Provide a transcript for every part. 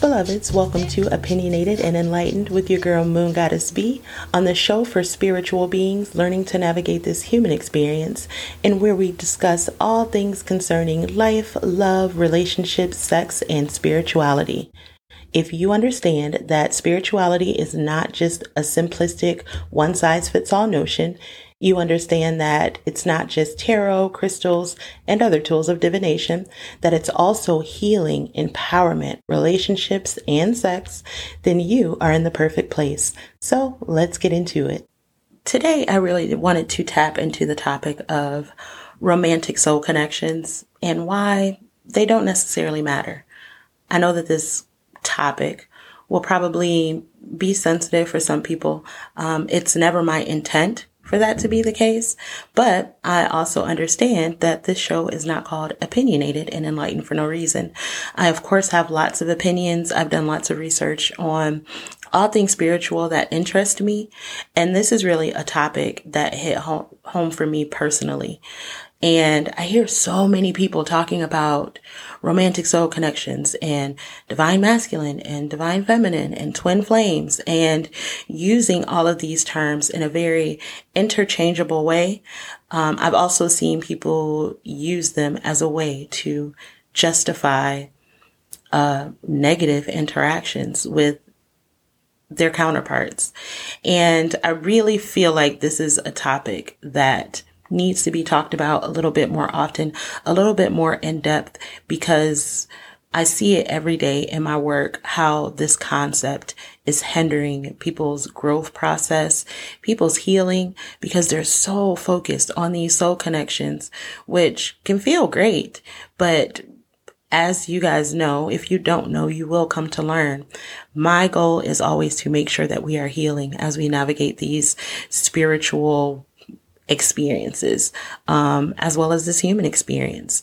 Beloveds. Welcome to Opinionated and Enlightened with your girl Moon Goddess B on the show for spiritual beings learning to navigate this human experience, and where we discuss all things concerning life, love, relationships, sex, and spirituality. If you understand that spirituality is not just a simplistic one size fits all notion, you understand that it's not just tarot, crystals, and other tools of divination, that it's also healing, empowerment, relationships, and sex, then you are in the perfect place. So let's get into it. Today, I really wanted to tap into the topic of romantic soul connections and why they don't necessarily matter. I know that this topic will probably be sensitive for some people. Um, it's never my intent for that to be the case, but I also understand that this show is not called opinionated and enlightened for no reason. I, of course, have lots of opinions. I've done lots of research on all things spiritual that interest me. And this is really a topic that hit home, home for me personally. And I hear so many people talking about romantic soul connections and divine masculine and divine feminine and twin flames and using all of these terms in a very interchangeable way. Um, I've also seen people use them as a way to justify uh, negative interactions with their counterparts. And I really feel like this is a topic that needs to be talked about a little bit more often, a little bit more in depth because I see it every day in my work how this concept is hindering people's growth process, people's healing, because they're so focused on these soul connections, which can feel great. But as you guys know, if you don't know, you will come to learn. My goal is always to make sure that we are healing as we navigate these spiritual experiences, um, as well as this human experience.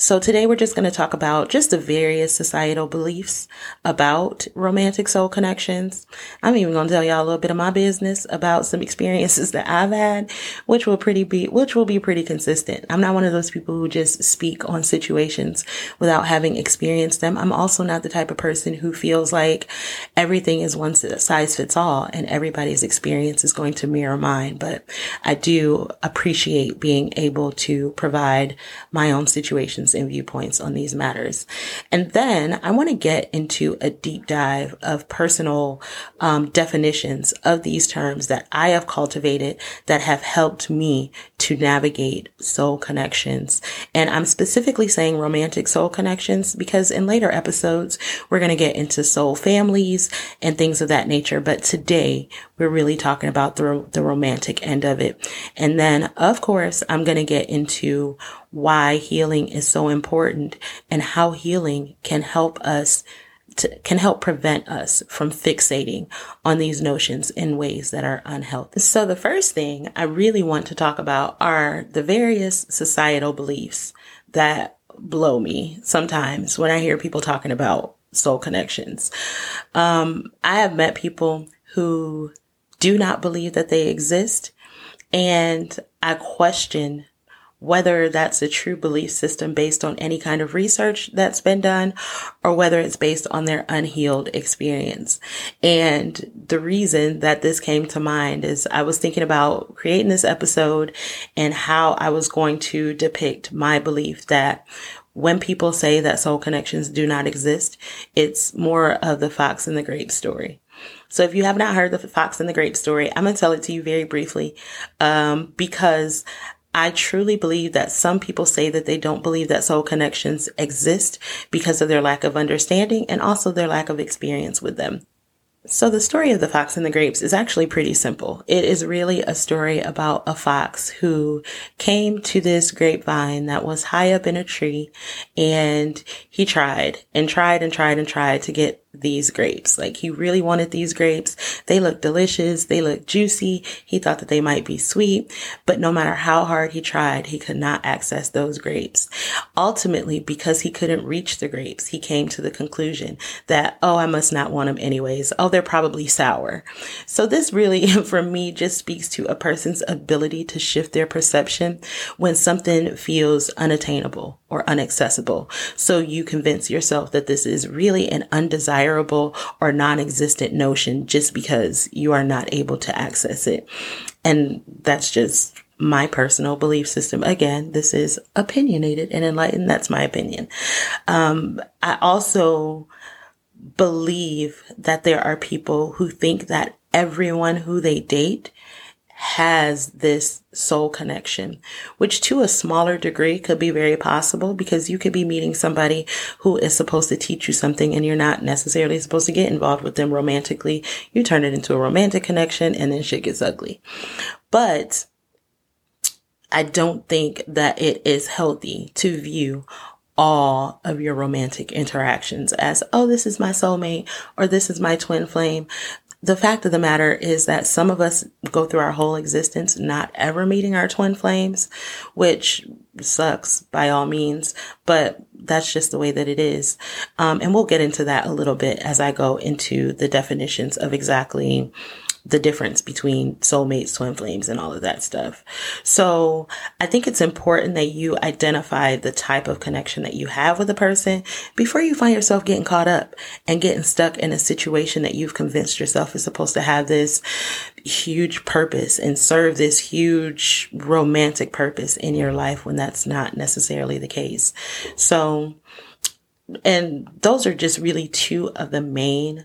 So today we're just going to talk about just the various societal beliefs about romantic soul connections. I'm even going to tell y'all a little bit of my business about some experiences that I've had, which will pretty be, which will be pretty consistent. I'm not one of those people who just speak on situations without having experienced them. I'm also not the type of person who feels like everything is one size fits all and everybody's experience is going to mirror mine. But I do appreciate being able to provide my own situations opinions and viewpoints on these matters. And then I want to get into a deep dive of personal um, definitions of these terms that I have cultivated that have helped me to navigate soul connections. And I'm specifically saying romantic soul connections because in later episodes, we're going to get into soul families and things of that nature. But today we're really talking about the, the romantic end of it. And then of course, I'm going to get into why healing is so important and how healing can help us to, can help prevent us from fixating on these notions in ways that are unhealthy. So the first thing I really want to talk about are the various societal beliefs that blow me sometimes when I hear people talking about soul connections. Um, I have met people who do not believe that they exist and I question whether that's a true belief system based on any kind of research that's been done or whether it's based on their unhealed experience. And the reason that this came to mind is I was thinking about creating this episode and how I was going to depict my belief that when people say that soul connections do not exist, it's more of the fox and the grape story. So if you have not heard the Fox and the Grape story, I'm going to tell it to you very briefly, um, because I truly believe that some people say that they don't believe that soul connections exist because of their lack of understanding and also their lack of experience with them. So the story of the fox and the grapes is actually pretty simple. It is really a story about a fox who came to this grapevine that was high up in a tree and he tried and tried and tried and tried to get these grapes. Like he really wanted these grapes. They look delicious. They look juicy. He thought that they might be sweet, but no matter how hard he tried, he could not access those grapes. Ultimately, because he couldn't reach the grapes, he came to the conclusion that, oh, I must not want them anyways. Oh, they're probably sour. So this really, for me, just speaks to a person's ability to shift their perception when something feels unattainable or inaccessible. So you convince yourself that this is really an undesirable or non-existent notion just because you are not able to access it. And that's just my personal belief system. Again, this is opinionated and enlightened. That's my opinion. Um, I also believe that there are people who think that everyone who they date has this soul connection, which to a smaller degree could be very possible because you could be meeting somebody who is supposed to teach you something and you're not necessarily supposed to get involved with them romantically. You turn it into a romantic connection and then shit gets ugly. But I don't think that it is healthy to view all of your romantic interactions as, oh, this is my soulmate or this is my twin flame the fact of the matter is that some of us go through our whole existence not ever meeting our twin flames, which sucks by all means, but that's just the way that it is. Um, and we'll get into that a little bit as I go into the definitions of exactly the difference between soulmates, twin flames, and all of that stuff. So I think it's important that you identify the type of connection that you have with a person before you find yourself getting caught up and getting stuck in a situation that you've convinced yourself is supposed to have this huge purpose and serve this huge romantic purpose in your life when that's not necessarily the case. So, and those are just really two of the main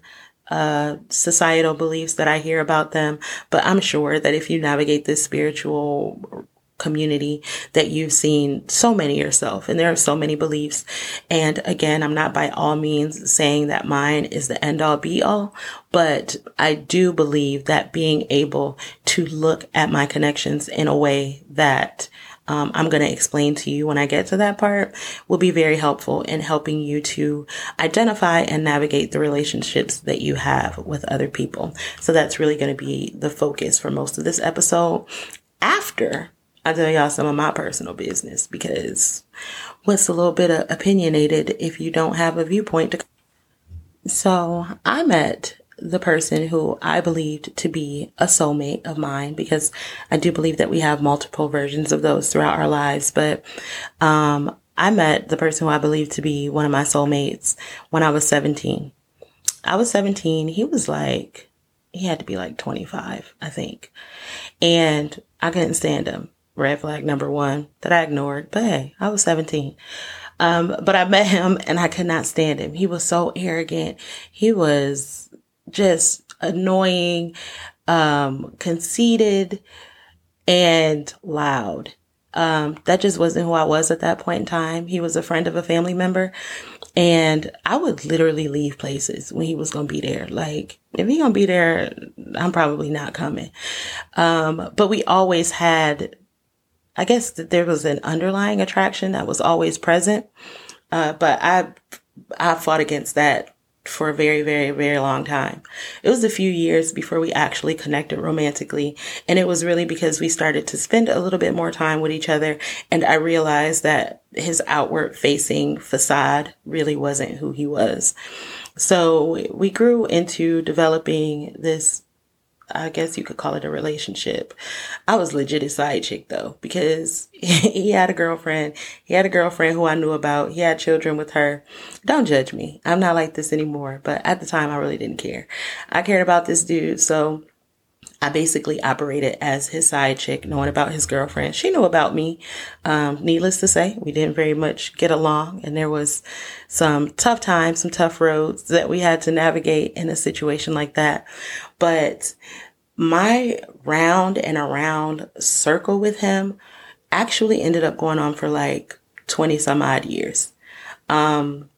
uh, societal beliefs that I hear about them. But I'm sure that if you navigate this spiritual community that you've seen so many yourself and there are so many beliefs. And again, I'm not by all means saying that mine is the end all be all, but I do believe that being able to look at my connections in a way that um, I'm going to explain to you when I get to that part will be very helpful in helping you to identify and navigate the relationships that you have with other people. So that's really going to be the focus for most of this episode after I tell y'all some of my personal business because what's a little bit opinionated if you don't have a viewpoint to so I met the person who I believed to be a soulmate of mine because I do believe that we have multiple versions of those throughout our lives. But, um, I met the person who I believed to be one of my soulmates when I was 17. I was 17. He was like, he had to be like 25, I think. And I couldn't stand him. Red flag number one that I ignored. But hey, I was 17. Um, but I met him and I could not stand him. He was so arrogant. He was just annoying, um, conceited, and loud. Um, that just wasn't who I was at that point in time. He was a friend of a family member. And I would literally leave places when he was to be there. Like, if he to be there, I'm probably not coming. Um, but we always had, I guess that there was an underlying attraction that was always present. Uh, but I, I fought against that for a very, very, very long time. It was a few years before we actually connected romantically. And it was really because we started to spend a little bit more time with each other. And I realized that his outward facing facade really wasn't who he was. So we grew into developing this I guess you could call it a relationship. I was legit a side chick though, because he had a girlfriend. He had a girlfriend who I knew about. He had children with her. Don't judge me. I'm not like this anymore. But at the time, I really didn't care. I cared about this dude. So I basically operated as his side chick, knowing about his girlfriend. She knew about me. Um, needless to say, we didn't very much get along, and there was some tough times, some tough roads that we had to navigate in a situation like that. But my round and around circle with him actually ended up going on for like 20 some odd years. Um,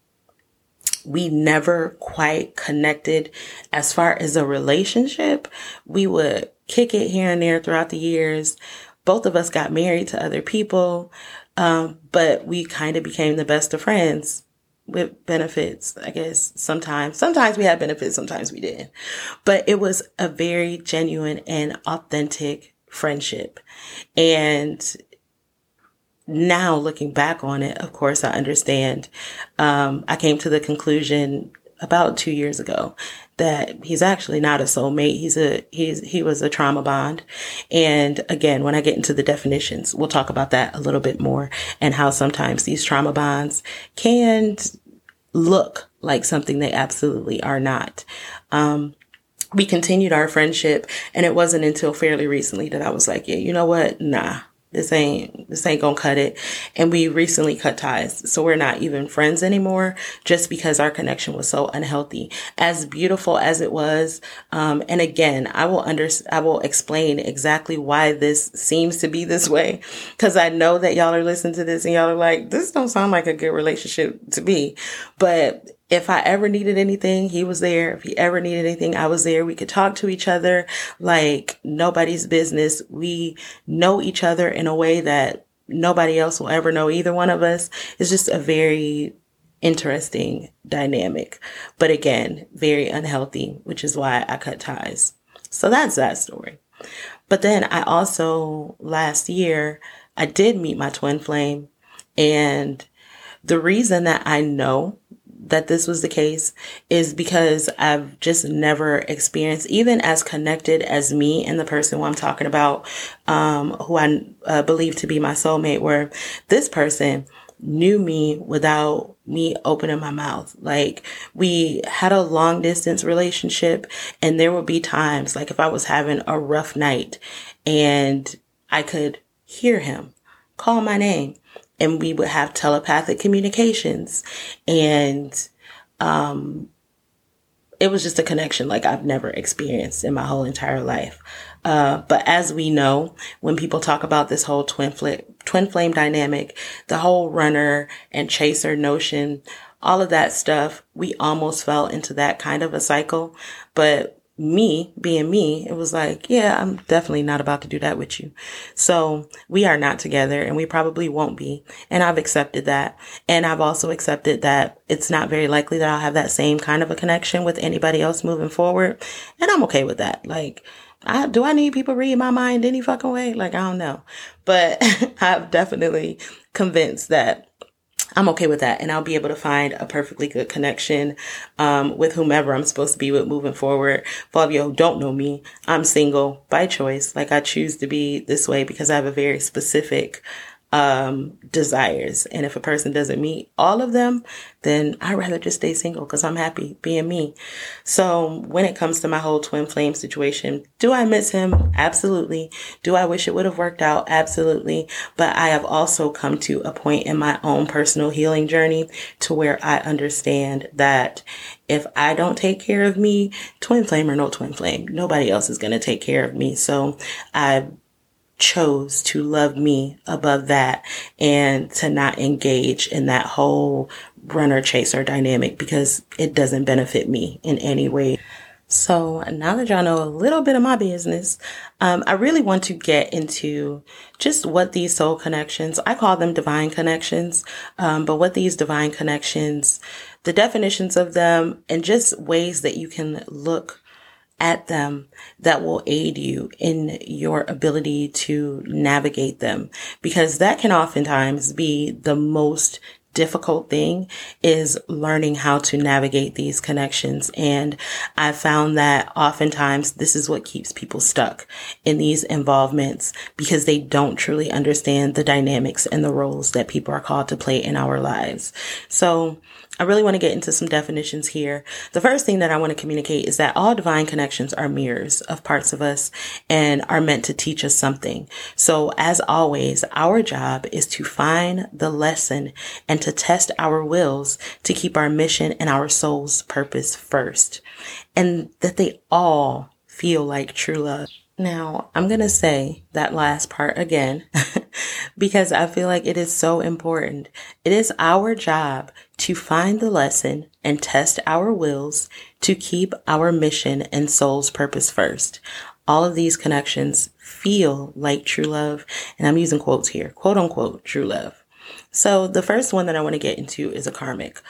we never quite connected as far as a relationship. We would kick it here and there throughout the years. Both of us got married to other people, um, but we kind of became the best of friends with benefits, I guess sometimes. Sometimes we had benefits, sometimes we didn't. But it was a very genuine and authentic friendship. And now looking back on it, of course, I understand. Um, I came to the conclusion about two years ago that he's actually not a soulmate. He's a, he's, he was a trauma bond. And again, when I get into the definitions, we'll talk about that a little bit more and how sometimes these trauma bonds can look like something they absolutely are not. Um, we continued our friendship and it wasn't until fairly recently that I was like, yeah, you know what? Nah, this ain't this ain't gonna cut it. And we recently cut ties so we're not even friends anymore just because our connection was so unhealthy. As beautiful as it was um, and again i will under i will explain exactly why this seems to be this way because i know that y'all are listening to this and y'all are like this don't sound like a good relationship to me. But if I ever needed anything, he was there. If he ever needed anything, I was there. We could talk to each other like nobody's business. We know each other in a way that nobody else will ever know either one of us. It's just a very interesting dynamic, but again, very unhealthy, which is why I cut ties. So that's that story. But then I also last year, I did meet my twin flame and the reason that I know that this was the case is because I've just never experienced, even as connected as me and the person who I'm talking about, um, who I uh, believe to be my soulmate, where this person knew me without me opening my mouth. Like we had a long distance relationship and there would be times like if I was having a rough night and I could hear him call my name and we would have telepathic communications and um, it was just a connection like I've never experienced in my whole entire life. Uh, but as we know, when people talk about this whole twin flame, twin flame dynamic, the whole runner and chaser notion, all of that stuff, we almost fell into that kind of a cycle. But me being me, it was like, yeah, I'm definitely not about to do that with you. So we are not together and we probably won't be. And I've accepted that. And I've also accepted that it's not very likely that I'll have that same kind of a connection with anybody else moving forward. And I'm okay with that. Like, I, do I need people read my mind any fucking way? Like, I don't know. But I've definitely convinced that I'm okay with that. And I'll be able to find a perfectly good connection, um, with whomever I'm supposed to be with moving forward. For all of you who don't know me, I'm single by choice. Like I choose to be this way because I have a very specific, um, desires. And if a person doesn't meet all of them, then I'd rather just stay single because I'm happy being me. So when it comes to my whole twin flame situation, do I miss him? Absolutely. Do I wish it would have worked out? Absolutely. But I have also come to a point in my own personal healing journey to where I understand that if I don't take care of me, twin flame or no twin flame, nobody else is going to take care of me. So I chose to love me above that and to not engage in that whole runner chaser dynamic because it doesn't benefit me in any way. So now that y'all know a little bit of my business, um, I really want to get into just what these soul connections, I call them divine connections, um, but what these divine connections, the definitions of them and just ways that you can look at them that will aid you in your ability to navigate them because that can oftentimes be the most difficult thing is learning how to navigate these connections. And I found that oftentimes this is what keeps people stuck in these involvements because they don't truly understand the dynamics and the roles that people are called to play in our lives. So I really want to get into some definitions here. The first thing that I want to communicate is that all divine connections are mirrors of parts of us and are meant to teach us something. So as always, our job is to find the lesson and to test our wills to keep our mission and our soul's purpose first. And that they all feel like true love. Now, I'm going to say that last part again because I feel like it is so important. It is our job to find the lesson and test our wills to keep our mission and soul's purpose first. All of these connections feel like true love. And I'm using quotes here, quote unquote, true love. So the first one that I want to get into is a karmic.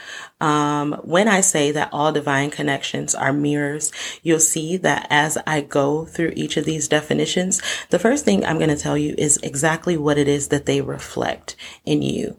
Um, when I say that all divine connections are mirrors, you'll see that as I go through each of these definitions, the first thing I'm going to tell you is exactly what it is that they reflect in you.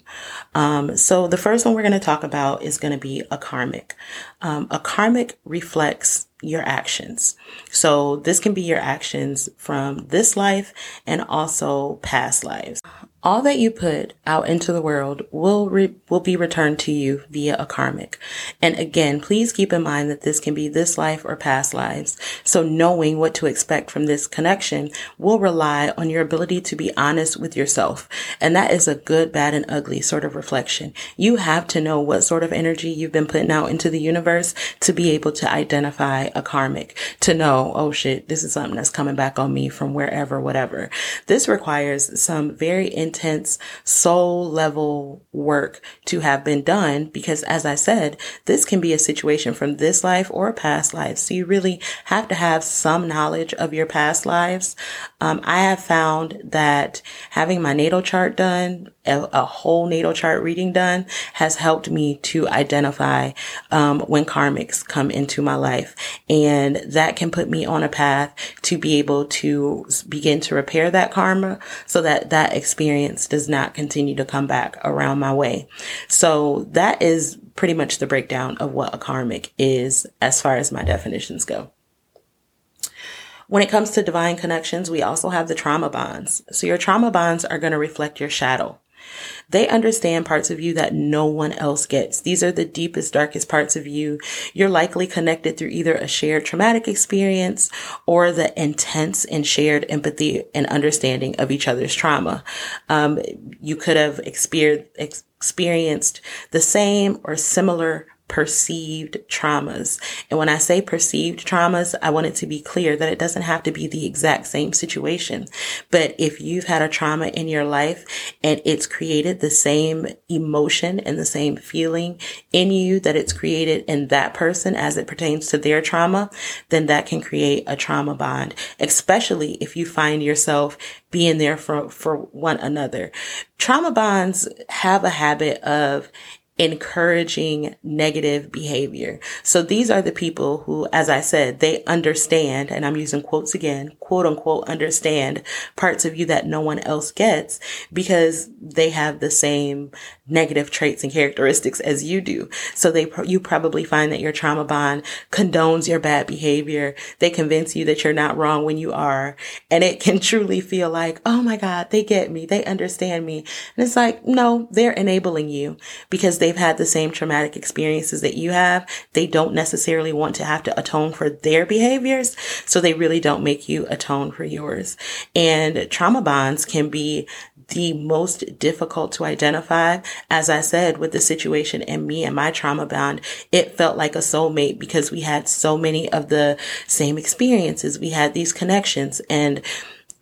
Um, so the first one we're going to talk about is going to be a karmic. Um, a karmic reflects your actions. So this can be your actions from this life and also past lives all that you put out into the world will re- will be returned to you via a karmic. And again, please keep in mind that this can be this life or past lives. So knowing what to expect from this connection will rely on your ability to be honest with yourself. And that is a good, bad, and ugly sort of reflection. You have to know what sort of energy you've been putting out into the universe to be able to identify a karmic, to know, oh shit, this is something that's coming back on me from wherever, whatever. This requires some very intense intense soul level work to have been done because as I said, this can be a situation from this life or past life. So you really have to have some knowledge of your past lives. Um, I have found that having my natal chart done, a, whole natal chart reading done has helped me to identify, um, when karmics come into my life. And that can put me on a path to be able to begin to repair that karma so that that experience experience does not continue to come back around my way. So that is pretty much the breakdown of what a karmic is as far as my definitions go. When it comes to divine connections, we also have the trauma bonds. So your trauma bonds are going to reflect your shadow. They understand parts of you that no one else gets. These are the deepest, darkest parts of you. You're likely connected through either a shared traumatic experience or the intense and shared empathy and understanding of each other's trauma. Um, you could have experienced experienced the same or similar perceived traumas. And when I say perceived traumas, I want it to be clear that it doesn't have to be the exact same situation. But if you've had a trauma in your life and it's created the same emotion and the same feeling in you that it's created in that person as it pertains to their trauma, then that can create a trauma bond, especially if you find yourself being there for, for one another. Trauma bonds have a habit of encouraging negative behavior. So these are the people who, as I said, they understand, and I'm using quotes again, quote unquote, understand parts of you that no one else gets because they have the same negative traits and characteristics as you do. So they, you probably find that your trauma bond condones your bad behavior. They convince you that you're not wrong when you are. And it can truly feel like, oh my God, they get me. They understand me. And it's like, no, they're enabling you because they've had the same traumatic experiences that you have. They don't necessarily want to have to atone for their behaviors. So they really don't make you atone for yours. And trauma bonds can be the most difficult to identify. As I said, with the situation and me and my trauma bond, it felt like a soulmate because we had so many of the same experiences. We had these connections and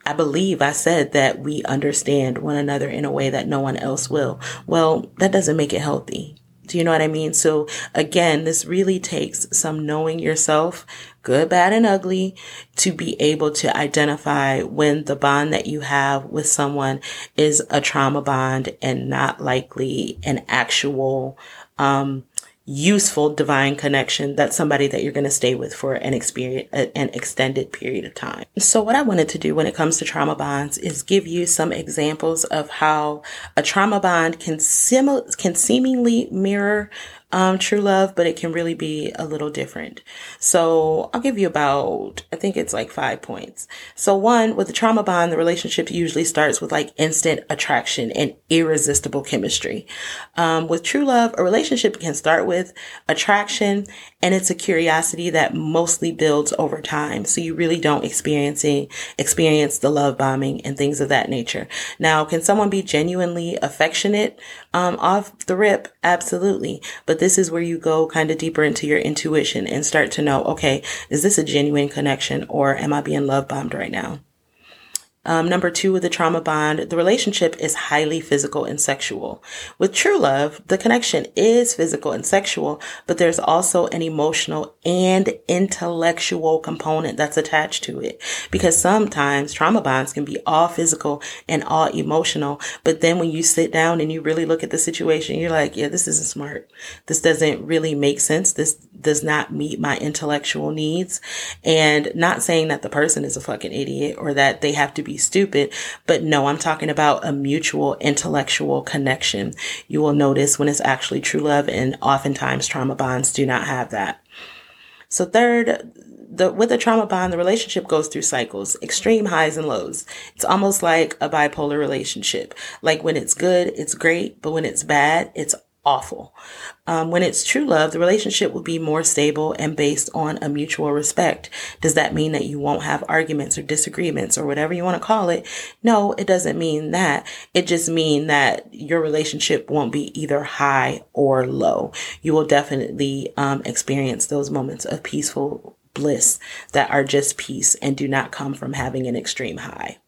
I believe I said that we understand one another in a way that no one else will. Well, that doesn't make it healthy. Do you know what I mean? So again, this really takes some knowing yourself, good, bad, and ugly to be able to identify when the bond that you have with someone is a trauma bond and not likely an actual, um, useful divine connection that's somebody that you're going to stay with for an experience an extended period of time. So what i wanted to do when it comes to trauma bonds is give you some examples of how a trauma bond can sim- can seemingly mirror um, true love, but it can really be a little different. So I'll give you about, I think it's like five points. So one, with the trauma bond, the relationship usually starts with like instant attraction and irresistible chemistry. Um, with true love, a relationship can start with attraction and it's a curiosity that mostly builds over time. So you really don't experiencing, experience the love bombing and things of that nature. Now, can someone be genuinely affectionate, um, off the rip? Absolutely. But this is where you go kind of deeper into your intuition and start to know, okay, is this a genuine connection or am I being love bombed right now? Um, number two, with the trauma bond, the relationship is highly physical and sexual. With true love, the connection is physical and sexual, but there's also an emotional and intellectual component that's attached to it. Because sometimes trauma bonds can be all physical and all emotional, but then when you sit down and you really look at the situation, you're like, yeah, this isn't smart. This doesn't really make sense. This does not meet my intellectual needs. And not saying that the person is a fucking idiot or that they have to be stupid. But no, I'm talking about a mutual intellectual connection. You will notice when it's actually true love and oftentimes trauma bonds do not have that. So third, the, with a trauma bond, the relationship goes through cycles, extreme highs and lows. It's almost like a bipolar relationship. Like when it's good, it's great, but when it's bad, it's awful. Um, when it's true love, the relationship will be more stable and based on a mutual respect. Does that mean that you won't have arguments or disagreements or whatever you want to call it? No, it doesn't mean that. It just means that your relationship won't be either high or low. You will definitely um, experience those moments of peaceful bliss that are just peace and do not come from having an extreme high.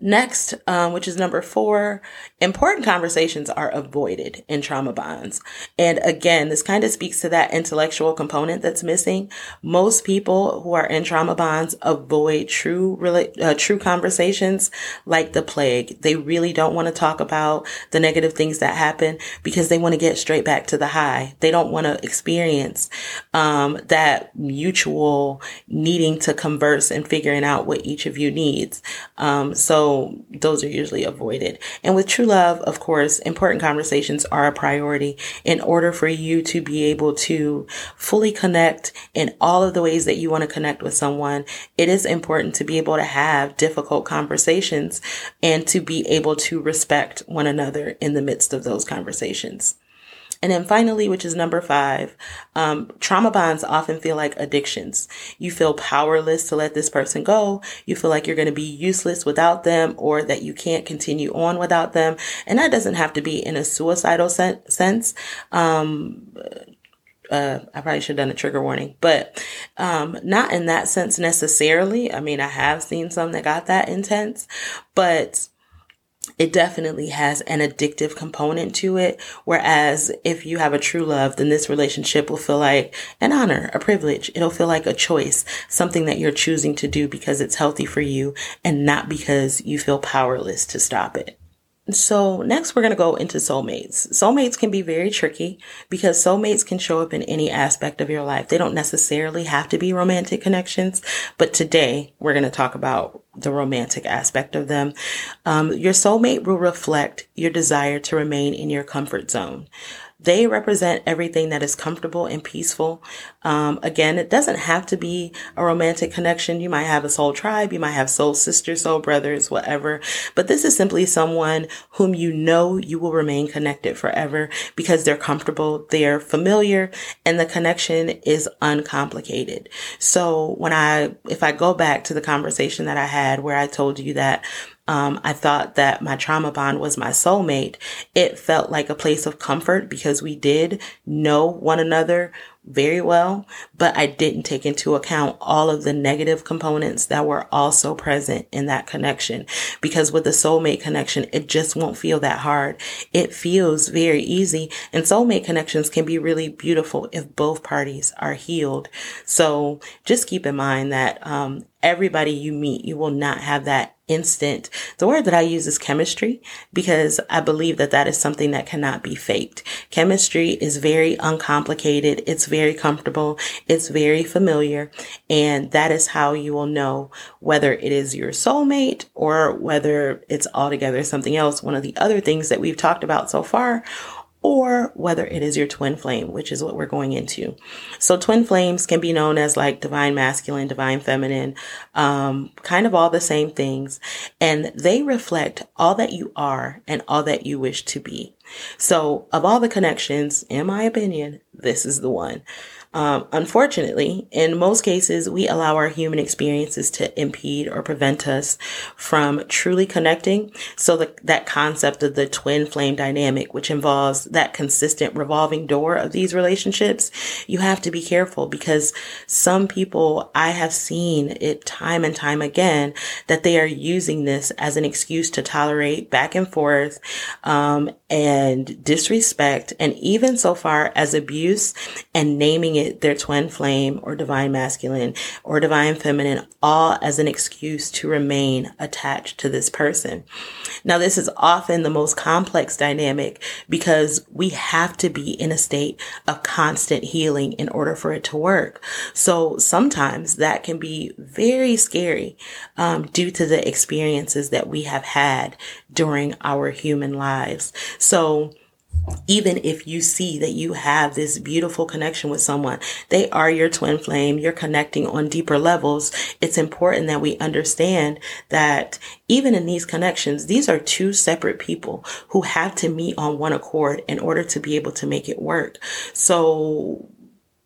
Next, um, which is number four, important conversations are avoided in trauma bonds. And again, this kind of speaks to that intellectual component that's missing. Most people who are in trauma bonds avoid true, uh, true conversations like the plague. They really don't want to talk about the negative things that happen because they want to get straight back to the high. They don't want to experience, um, that mutual needing to converse and figuring out what each of you needs. Um, so those are usually avoided. And with true love, of course, important conversations are a priority in order for you to be able to fully connect in all of the ways that you want to connect with someone. It is important to be able to have difficult conversations and to be able to respect one another in the midst of those conversations. And then finally, which is number five, um, trauma bonds often feel like addictions. You feel powerless to let this person go. You feel like you're going to be useless without them or that you can't continue on without them. And that doesn't have to be in a suicidal sen- sense. Um, uh, I probably should have done a trigger warning, but um, not in that sense necessarily. I mean, I have seen some that got that intense, but it definitely has an addictive component to it. Whereas if you have a true love, then this relationship will feel like an honor, a privilege. It'll feel like a choice, something that you're choosing to do because it's healthy for you and not because you feel powerless to stop it. So next we're going to go into soulmates. Soulmates can be very tricky because soulmates can show up in any aspect of your life. They don't necessarily have to be romantic connections, but today we're going to talk about the romantic aspect of them. Um, your soulmate will reflect your desire to remain in your comfort zone. They represent everything that is comfortable and peaceful. Um, again, it doesn't have to be a romantic connection. You might have a soul tribe, you might have soul sisters, soul brothers, whatever. But this is simply someone whom you know you will remain connected forever because they're comfortable, they're familiar, and the connection is uncomplicated. So when I, if I go back to the conversation that I had where I told you that um, I thought that my trauma bond was my soulmate. It felt like a place of comfort because we did know one another very well, but I didn't take into account all of the negative components that were also present in that connection. Because with the soulmate connection, it just won't feel that hard. It feels very easy and soulmate connections can be really beautiful if both parties are healed. So just keep in mind that, um, everybody you meet, you will not have that instant. The word that I use is chemistry because I believe that that is something that cannot be faked. Chemistry is very uncomplicated. It's very comfortable. It's very familiar. And that is how you will know whether it is your soulmate or whether it's altogether something else. One of the other things that we've talked about so far or whether it is your twin flame, which is what we're going into. So twin flames can be known as like divine masculine, divine feminine, um, kind of all the same things. And they reflect all that you are and all that you wish to be. So of all the connections, in my opinion, this is the one. Um, unfortunately, in most cases, we allow our human experiences to impede or prevent us from truly connecting. So the, that concept of the twin flame dynamic, which involves that consistent revolving door of these relationships, you have to be careful because some people I have seen it time and time again that they are using this as an excuse to tolerate back and forth, um, and disrespect and even so far as abuse and naming it their twin flame or divine masculine or divine feminine, all as an excuse to remain attached to this person. Now, this is often the most complex dynamic because we have to be in a state of constant healing in order for it to work. So sometimes that can be very scary um, due to the experiences that we have had during our human lives. So even if you see that you have this beautiful connection with someone, they are your twin flame, you're connecting on deeper levels. It's important that we understand that even in these connections, these are two separate people who have to meet on one accord in order to be able to make it work. So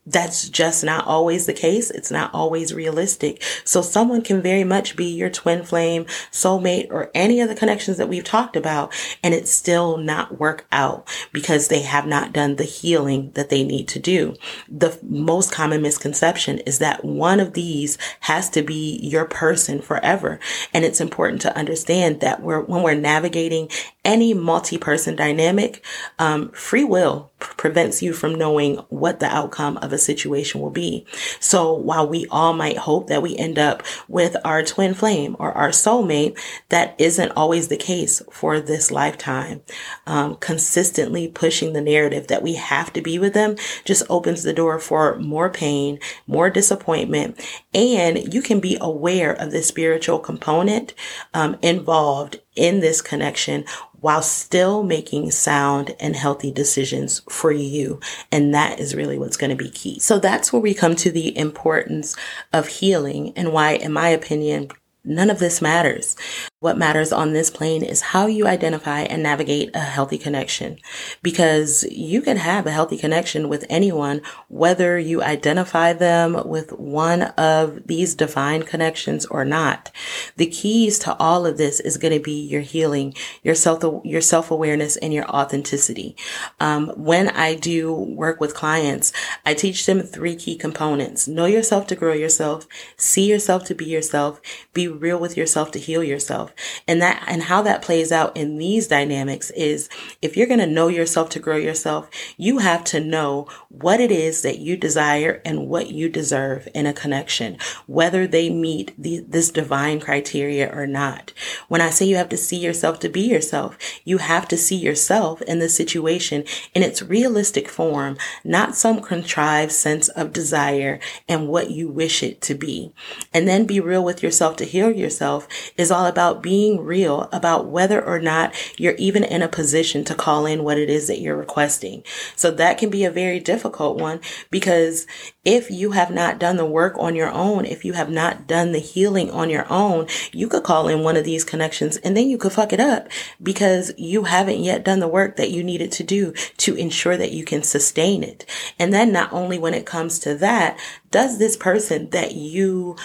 that's just not always the case. It's not always realistic. So someone can very much be your twin flame, soulmate, or any of the connections that we've talked about, and it still not work out because they have not done the healing that they need to do. The most common misconception is that one of these has to be your person forever. And it's important to understand that we're, when we're navigating any multi-person dynamic, um, free will prevents you from knowing what the outcome of a situation will be. So while we all might hope that we end up with our twin flame or our soulmate, that isn't always the case for this lifetime. Um, consistently pushing the narrative that we have to be with them just opens the door for more pain, more disappointment, and you can be aware of the spiritual component um, involved in this connection while still making sound and healthy decisions for you. And that is really what's going to be key. So that's where we come to the importance of healing and why, in my opinion, none of this matters. What matters on this plane is how you identify and navigate a healthy connection because you can have a healthy connection with anyone, whether you identify them with one of these divine connections or not. The keys to all of this is going to be your healing, your self, your self-awareness and your authenticity. Um, when I do work with clients, I teach them three key components. Know yourself to grow yourself, see yourself to be yourself, be real with yourself to heal yourself. And that, and how that plays out in these dynamics is if you're going to know yourself to grow yourself, you have to know what it is that you desire and what you deserve in a connection, whether they meet the, this divine criteria or not. When I say you have to see yourself to be yourself, you have to see yourself in the situation in its realistic form, not some contrived sense of desire and what you wish it to be. And then be real with yourself to heal yourself is all about about being real about whether or not you're even in a position to call in what it is that you're requesting. So that can be a very difficult one because if you have not done the work on your own, if you have not done the healing on your own, you could call in one of these connections and then you could fuck it up because you haven't yet done the work that you needed to do to ensure that you can sustain it. And then not only when it comes to that, does this person that you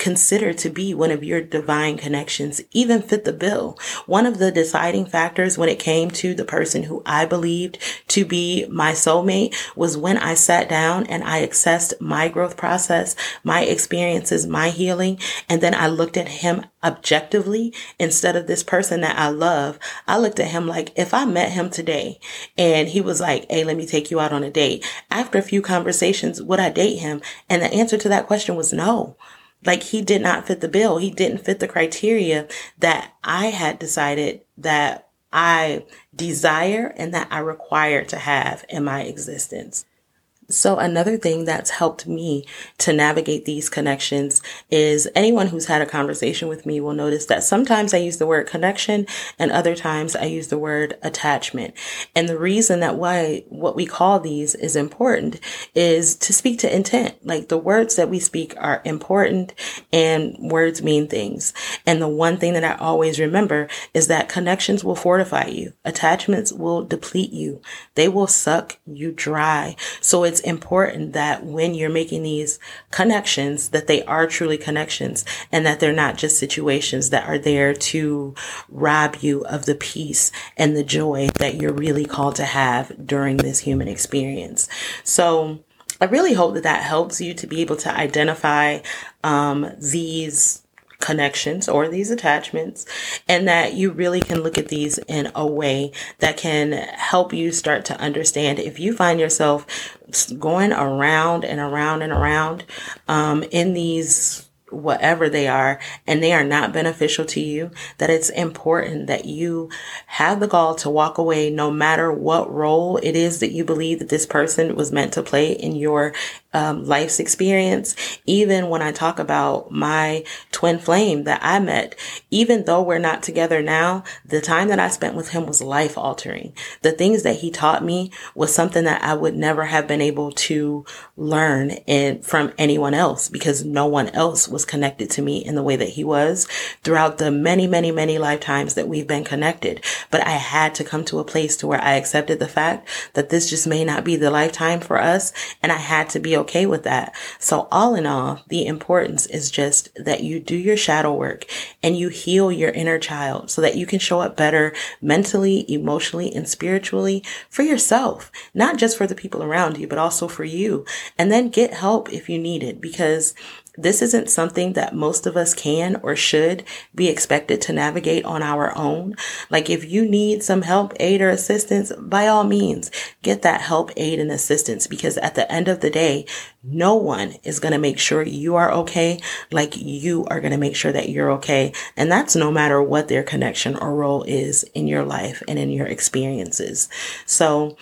consider to be one of your divine connections even fit the bill. One of the deciding factors when it came to the person who I believed to be my soulmate was when I sat down and I assessed my growth process, my experiences, my healing, and then I looked at him objectively instead of this person that I love. I looked at him like if I met him today and he was like, Hey, let me take you out on a date. After a few conversations, would I date him? And the answer to that question was no. Like he did not fit the bill. He didn't fit the criteria that I had decided that I desire and that I require to have in my existence. So another thing that's helped me to navigate these connections is anyone who's had a conversation with me will notice that sometimes I use the word connection and other times I use the word attachment. And the reason that why what we call these is important is to speak to intent. Like the words that we speak are important and words mean things. And the one thing that I always remember is that connections will fortify you. Attachments will deplete you. They will suck you dry. So it's it's important that when you're making these connections, that they are truly connections and that they're not just situations that are there to rob you of the peace and the joy that you're really called to have during this human experience. So, I really hope that that helps you to be able to identify um, these connections or these attachments and that you really can look at these in a way that can help you start to understand if you find yourself going around and around and around um, in these whatever they are and they are not beneficial to you, that it's important that you have the gall to walk away no matter what role it is that you believe that this person was meant to play in your um, life's experience. Even when I talk about my twin flame that I met, even though we're not together now, the time that I spent with him was life altering. The things that he taught me was something that I would never have been able to learn from anyone else because no one else was connected to me in the way that he was throughout the many, many, many lifetimes that we've been connected. But I had to come to a place to where I accepted the fact that this just may not be the lifetime for us. And I had to be okay with that. So all in all, the importance is just that you do your shadow work and you heal your inner child so that you can show up better mentally, emotionally, and spiritually for yourself, not just for the people around you, but also for you. And then get help if you need it because this isn't something that most of us can or should be expected to navigate on our own. Like if you need some help, aid, or assistance, by all means, get that help, aid, and assistance because at the end of the day, no one is going to make sure you are okay like you are going to make sure that you're okay. And that's no matter what their connection or role is in your life and in your experiences. So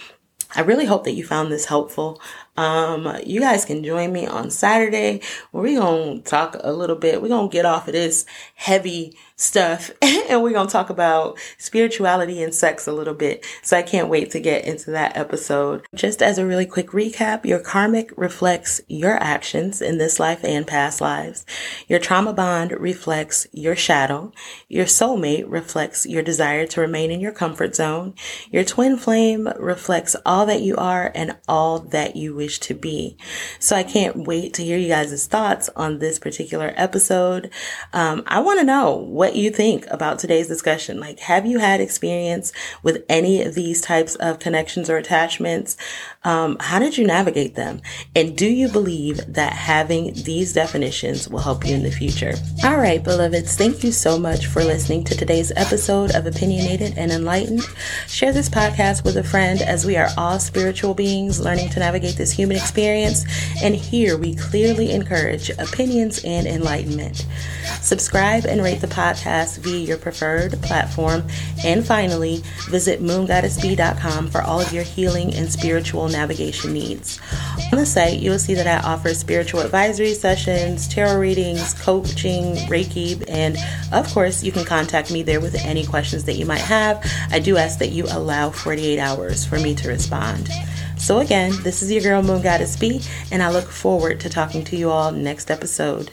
I really hope that you found this helpful. Um, you guys can join me on Saturday we're going to talk a little bit. We're going to get off of this heavy stuff and we're going to talk about spirituality and sex a little bit. So I can't wait to get into that episode. Just as a really quick recap, your karmic reflects your actions in this life and past lives. Your trauma bond reflects your shadow. Your soulmate reflects your desire to remain in your comfort zone. Your twin flame reflects all that you are and all that you wish to be. So I can't wait to hear you guys' thoughts on this particular episode. Um, I want to know what what you think about today's discussion. Like, have you had experience with any of these types of connections or attachments? Um, how did you navigate them? And do you believe that having these definitions will help you in the future? All right, beloveds, thank you so much for listening to today's episode of Opinionated and Enlightened. Share this podcast with a friend as we are all spiritual beings learning to navigate this human experience. And here we clearly encourage opinions and enlightenment. Subscribe and rate the podcast via your preferred platform. And finally, visit moongoddessb.com for all of your healing and spiritual navigation needs. On the site, you will see that I offer spiritual advisory sessions, tarot readings, coaching, Reiki, and of course, you can contact me there with any questions that you might have. I do ask that you allow 48 hours for me to respond. So, again, this is your girl Moon Goddess B, and I look forward to talking to you all next episode.